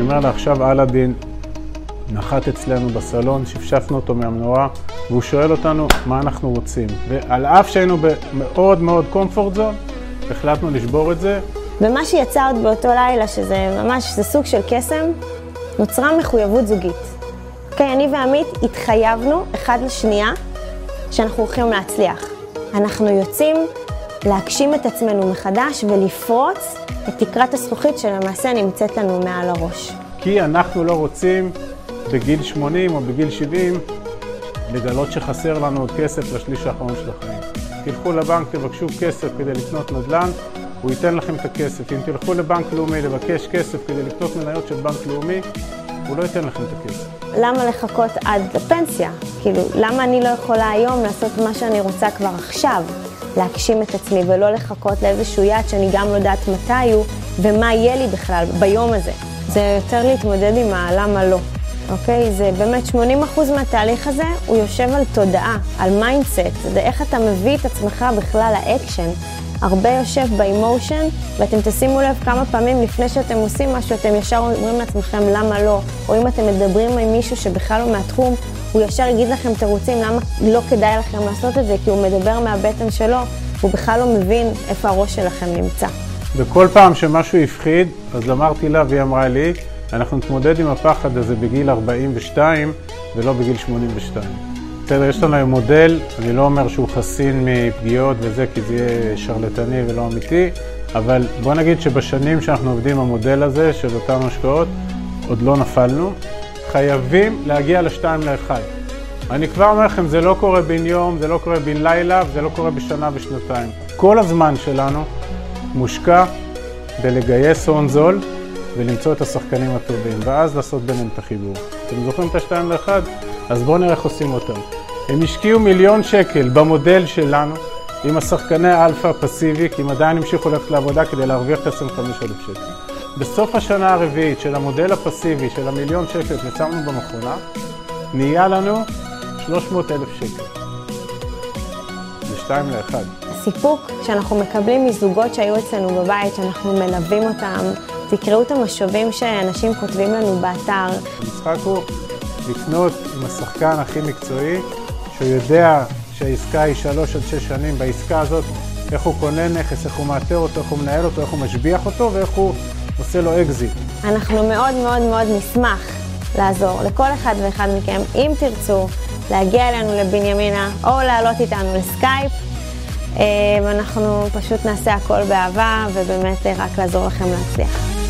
אומר לה, עכשיו אלאדין נחת אצלנו בסלון, שפשפנו אותו מהמנורה, והוא שואל אותנו מה אנחנו רוצים. ועל אף שהיינו במאוד מאוד קומפורט זון, החלטנו לשבור את זה. ומה שיצרת באותו לילה, שזה ממש, זה סוג של קסם, נוצרה מחויבות זוגית. אוקיי, אני ועמית התחייבנו אחד לשנייה שאנחנו הולכים להצליח. אנחנו יוצאים להגשים את עצמנו מחדש ולפרוץ את תקרת הזכוכית שלמעשה נמצאת לנו מעל הראש. כי אנחנו לא רוצים בגיל 80 או בגיל 70 לגלות שחסר לנו עוד כסף לשליש האחרון של החיים. תלכו לבנק, תבקשו כסף כדי לקנות נדל"ן, הוא ייתן לכם את הכסף. אם תלכו לבנק לאומי לבקש כסף כדי לקנות מניות של בנק לאומי, הוא לא ייתן לכם את הכסף. למה לחכות עד לפנסיה? כאילו, למה אני לא יכולה היום לעשות מה שאני רוצה כבר עכשיו? להגשים את עצמי ולא לחכות לאיזשהו יעד שאני גם לא יודעת מתי הוא ומה יהיה לי בכלל ביום הזה. זה יותר להתמודד עם הלמה לא. אוקיי? זה באמת 80% מהתהליך הזה, הוא יושב על תודעה, על mindset, זה איך אתה מביא את עצמך בכלל לאקשן. הרבה יושב ב emotion, ואתם תשימו לב כמה פעמים לפני שאתם עושים משהו, אתם ישר אומרים לעצמכם למה לא, או אם אתם מדברים עם מישהו שבכלל לא מהתחום, הוא ישר יגיד לכם תירוצים למה לא כדאי לכם לעשות את זה, כי הוא מדבר מהבטן שלו, הוא בכלל לא מבין איפה הראש שלכם נמצא. וכל פעם שמשהו הפחיד, אז אמרתי לה והיא אמרה לי, אנחנו נתמודד עם הפחד הזה בגיל 42 ולא בגיל 82. בסדר, יש לנו היום מודל, אני לא אומר שהוא חסין מפגיעות וזה, כי זה יהיה שרלטני ולא אמיתי, אבל בוא נגיד שבשנים שאנחנו עובדים עם המודל הזה של אותן השקעות, עוד לא נפלנו. חייבים להגיע לשתיים לאחד. אני כבר אומר לכם, זה לא קורה בן יום, זה לא קורה בן לילה, וזה לא קורה בשנה ושנתיים. כל הזמן שלנו מושקע בלגייס הון זול ולמצוא את השחקנים הטובים, ואז לעשות ביניהם את החיבור. אתם זוכרים את השתיים לאחד? אז בואו נראה איך עושים אותם. הם השקיעו מיליון שקל במודל שלנו עם השחקני הפסיבי, כי הם עדיין המשיכו ללכת לעבודה כדי להרוויח את 25,000 שקל. בסוף השנה הרביעית של המודל הפסיבי של המיליון שקל ששמנו במכונה, נהיה לנו 300,000 שקל. זה שתיים לאחד. הסיפוק שאנחנו מקבלים מזוגות שהיו אצלנו בבית, שאנחנו מלווים אותם, תקראו את המשובים שאנשים כותבים לנו באתר. המשחק הוא לקנות עם השחקן הכי מקצועי, שהוא יודע שהעסקה היא שלוש עד שש שנים, בעסקה הזאת איך הוא קונה נכס, איך הוא מאתר אותו, איך הוא מנהל אותו, איך הוא משביח אותו ואיך הוא עושה לו אקזיט. אנחנו מאוד מאוד מאוד נשמח לעזור לכל אחד ואחד מכם, אם תרצו, להגיע אלינו לבנימינה או לעלות איתנו לסקייפ. ואנחנו פשוט נעשה הכל באהבה ובאמת רק לעזור לכם להצליח.